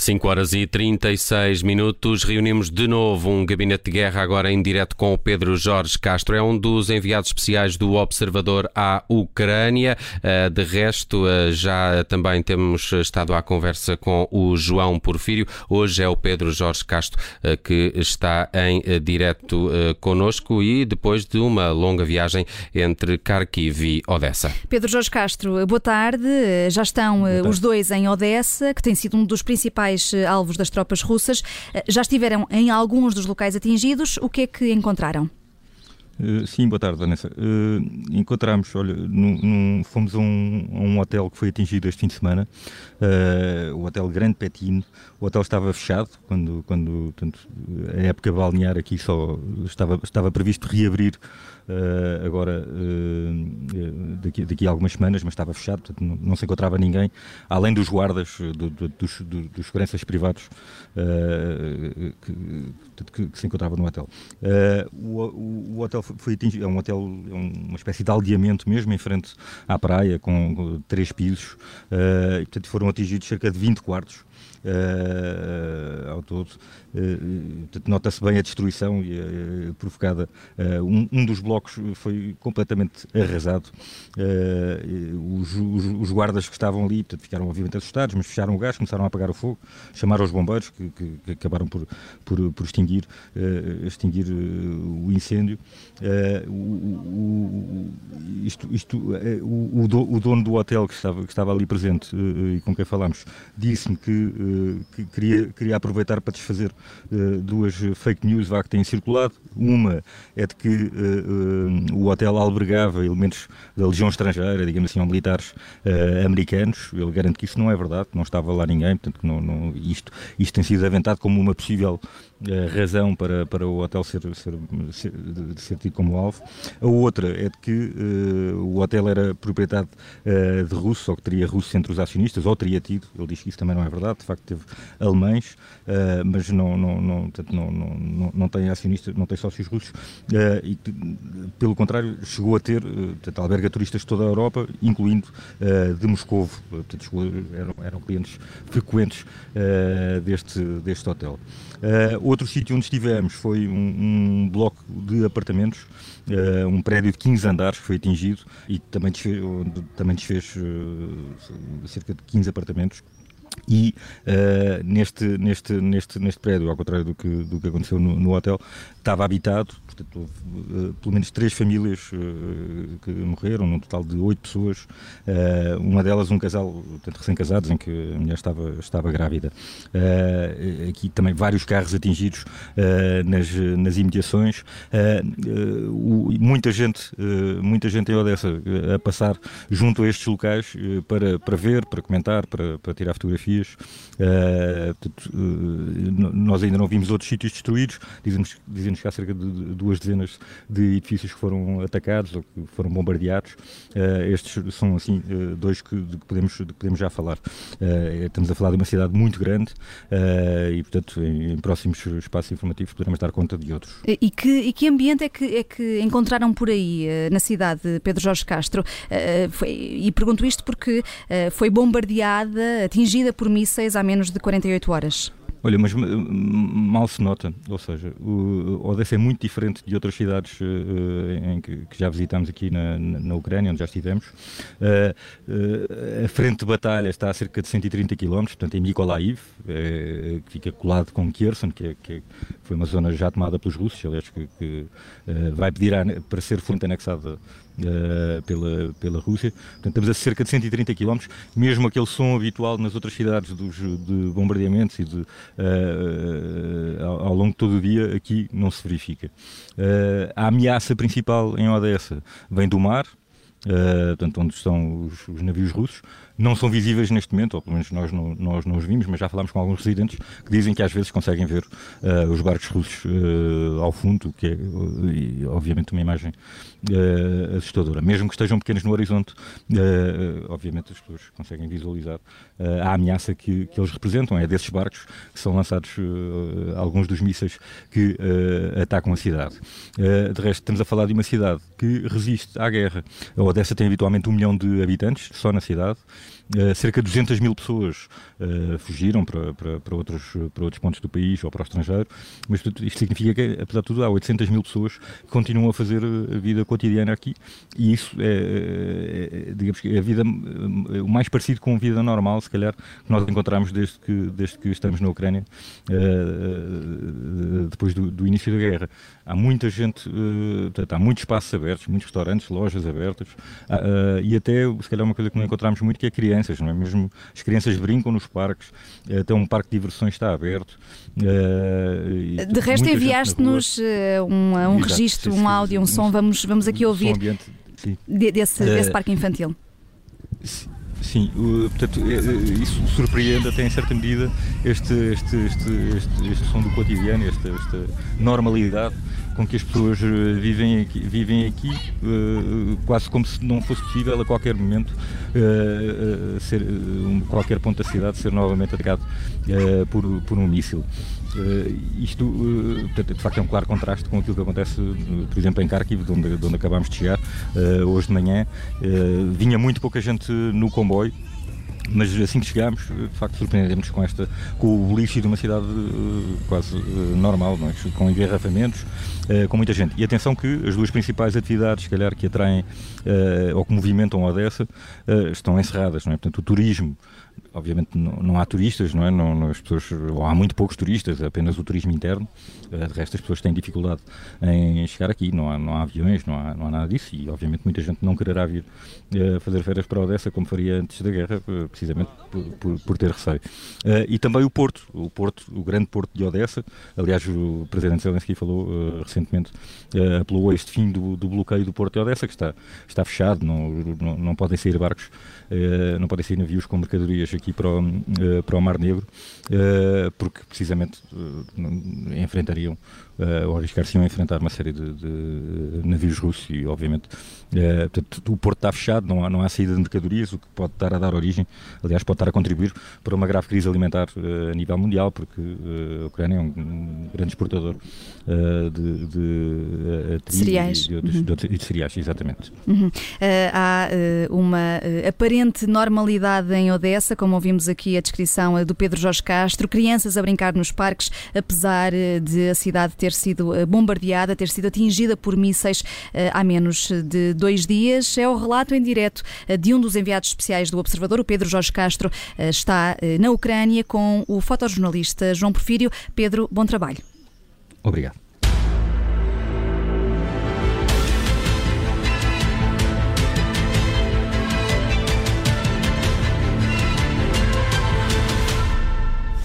5 horas e 36 minutos. Reunimos de novo um gabinete de guerra, agora em direto com o Pedro Jorge Castro. É um dos enviados especiais do Observador à Ucrânia. Eh, de resto, eh, já também temos estado à conversa com o João Porfírio. Hoje é o Pedro Jorge Castro eh, que está em direto conosco e depois de uma longa viagem entre Kharkiv e Odessa. Pedro Jorge Castro, boa tarde. Já estão boa tarde. os dois em Odessa, que tem sido um dos principais principais eh, alvos das tropas russas. Eh, já estiveram em alguns dos locais atingidos. O que é que encontraram? Uh, sim, boa tarde, Vanessa. Uh, encontramos, olha, num, num, fomos a um, um, hotel que foi atingido este fim de semana, uh, o Hotel Grande Petino. O hotel estava fechado quando, quando portanto, a época balnear aqui só estava, estava previsto reabrir uh, agora uh, daqui, daqui, a algumas semanas, mas estava fechado, portanto não, não se encontrava ninguém, além dos guardas, do, do, dos, do, dos seguranças privados uh, que, que, que, se encontravam no hotel. O, o, o, hotel foi atingido, é um hotel, é uma espécie de aldeamento mesmo, em frente à praia, com, três pisos, e portanto foram atingidos cerca de 20 quartos uh, ao todo. Uh, Nota-se bem a destruição uh, provocada. Um, um, dos blocos foi completamente arrasado. Os, os, os, guardas que estavam ali portanto, ficaram obviamente assustados, mas fecharam o gás, começaram a apagar o fogo, chamaram os bombeiros que, que, que acabaram por, por, por extinguir, extinguir o incêndio. O, o, isto, isto, o, o, dono do hotel que estava, que estava ali presente e com quem falámos disse-me que que queria, queria aproveitar para desfazer uh, duas fake news vá, que têm circulado. Uma é de que uh, o hotel albergava elementos da legião estrangeira, digamos assim, militares americanos. Ele garante que isso não é verdade, não estava lá ninguém, portanto, não, não, isto, isto tem sido aventado como uma possível razão para, para o hotel ser, ser, ser, ser tido como alvo. A outra é de que o hotel era propriedade de russos, ou que teria russos entre os acionistas, ou teria tido, ele diz que isso também não é verdade, de facto teve alemães, uh, mas não, não, não, portanto, não, não, não tem acionistas, não tem sócios russos, e pelo contrário chegou a ter, portanto, alberga turistas de toda a Europa, incluindo de Moscovo, portanto, chegou, eram, eram clientes frequentes deste, deste hotel. Uh, outro sítio onde estivemos foi um, um bloco de apartamentos, uh, um prédio de 15 andares que foi atingido e também desfez, também desfez uh, cerca de 15 apartamentos e uh, neste, neste, neste, neste prédio, ao contrário do que, do que aconteceu no, no hotel, estava habitado, portanto, houve uh, pelo menos três famílias uh, que morreram, num total de oito pessoas, uma delas um casal, recém-casados, em que a mulher estava, estava grávida. aqui também vários carros atingidos nas, nas imediações, o, muita gente, muita gente em Odessa a passar junto a estes locais para, para ver, para comentar, para, para tirar fotografias dias. Uh, portanto, uh, nós ainda não vimos outros sítios destruídos. Dizem-nos dizem que há cerca de duas dezenas de edifícios que foram atacados ou que foram bombardeados. Uh, estes são, assim, dois que, de que, podemos, de que podemos já falar. estamos a falar de uma cidade muito grande e, portanto, em, em, próximos espaços informativos poderemos dar conta de outros. E que, e que ambiente é que, é que encontraram por aí, na cidade, Pedro Jorge Castro? Foi, e pergunto isto porque foi bombardeada, atingida por mísseis há menos de 48 horas. Olha, mas mal se nota, ou seja, o Odessa é muito diferente de outras cidades uh, em que, que, já visitamos aqui na, na, Ucrânia, onde já estivemos. Uh, uh, a frente de batalha está a cerca de 130 km, portanto em Mykolaiv, que fica colado com Kherson, que, é, que, é, foi uma zona já tomada pelos russos, aliás, que, que vai pedir a, para ser fonte anexada uh, pela, pela Rússia. Portanto, estamos a cerca de 130 km, mesmo aquele som habitual nas outras cidades dos, de bombardeamentos e de, uh, ao, ao, longo de todo o dia, aqui não se verifica. a ameaça principal em Odessa vem do mar, Uh, portanto, onde estão os, os, navios russos, não são visíveis neste momento, ou pelo menos nós não, nós não os vimos, mas já falámos com alguns residentes que dizem que às vezes conseguem ver uh, os barcos russos uh, ao fundo, que é obviamente uma imagem assustadora. Mesmo que estejam pequenos no horizonte, obviamente as pessoas conseguem visualizar a ameaça que, que, eles representam. É desses barcos que são lançados alguns dos mísseis que atacam a cidade. de resto, estamos a falar de uma cidade que resiste à guerra. A Odessa tem habitualmente um milhão de habitantes, só na cidade. Uh, cerca de 200 mil pessoas uh, fugiram para, para, para, outros, para outros pontos do país ou para o estrangeiro, mas isto significa que, apesar de tudo, há 800 mil pessoas que continuam a fazer a vida cotidiana aqui e isso é, é, é digamos que é a vida o mais parecido com a vida normal, se calhar, que nós encontramos desde que, desde que estamos na Ucrânia, uh, depois do, do, início da guerra. Há muita gente, portanto, há muitos espaços abertos, muitos restaurantes, lojas abertas e até, se calhar, uma coisa que não encontramos muito que é crianças, não é? Mesmo as crianças brincam nos parques, até um parque de diversões está aberto. Uh, de resto, enviaste-nos uh, um, um registro, um áudio, um som. Vamos, vamos aqui ouvir ambiente, desse, desse parque infantil. Sim, portanto, isso surpreende até em certa medida este, este, este, este, som do cotidiano, esta, esta normalidade com que as pessoas eh, vivem aqui, vivem aqui uh, quase como se não fosse possível a qualquer momento uh, ser, qualquer ponto da cidade ser novamente atacado por, por um míssil. isto, de facto, é um claro contraste com aquilo que acontece, por exemplo, em Kharkiv, de onde, de onde acabámos de chegar hoje de manhã. vinha muito pouca gente no comboio, mas assim que chegámos, de facto surpreendemos com esta com o lixo de uma cidade uh, quase uh, normal, é? com engarrafamentos, uh, com muita gente. E atenção que as duas principais atividades, se calhar, que atraem ou que movimentam Odessa, estão encerradas, não é? Portanto, o turismo obviamente não, não, há turistas, não é? Não, não, as pessoas, ou há muito poucos turistas, é apenas o turismo interno. Uh, de resto, as pessoas têm dificuldade em chegar aqui, não há, não há aviões, não há, não há nada disso e, obviamente, muita gente não quererá vir uh, fazer férias para Odessa como faria antes da guerra, uh, precisamente por, por, por, ter receio. e também o Porto, o Porto, o grande Porto de Odessa. Aliás, o Presidente Zelensky falou recentemente, apelou a este fim do, do, bloqueio do Porto de Odessa, que está, está fechado, não, não, não podem sair barcos, não podem sair navios com mercadorias aqui para o, uh, para o Mar Negro, uh, porque precisamente uh, enfrentariam ou arriscar-se a enfrentar uma série de, de, navios russos e, obviamente, portanto, o porto está fechado, não há, não há saída de mercadorias, o que pode estar a dar origem, aliás, pode estar a contribuir para uma grave crise alimentar a nível mundial, porque a Ucrânia é um grande exportador de, de, de cereais. E de, outros, uhum. de, de cereais, exatamente. Uhum. há uma aparente normalidade em Odessa, como ouvimos aqui a descrição eh, do Pedro Jorge Castro, crianças a brincar nos parques, apesar eh, de a cidade ter sido eh, bombardeada, ter sido atingida por mísseis há menos de dois dias. É o relato em direto de um dos enviados especiais do Observador, o Pedro Jorge Castro, está na Ucrânia com o fotojornalista João Porfírio. Pedro, bom trabalho. Obrigado.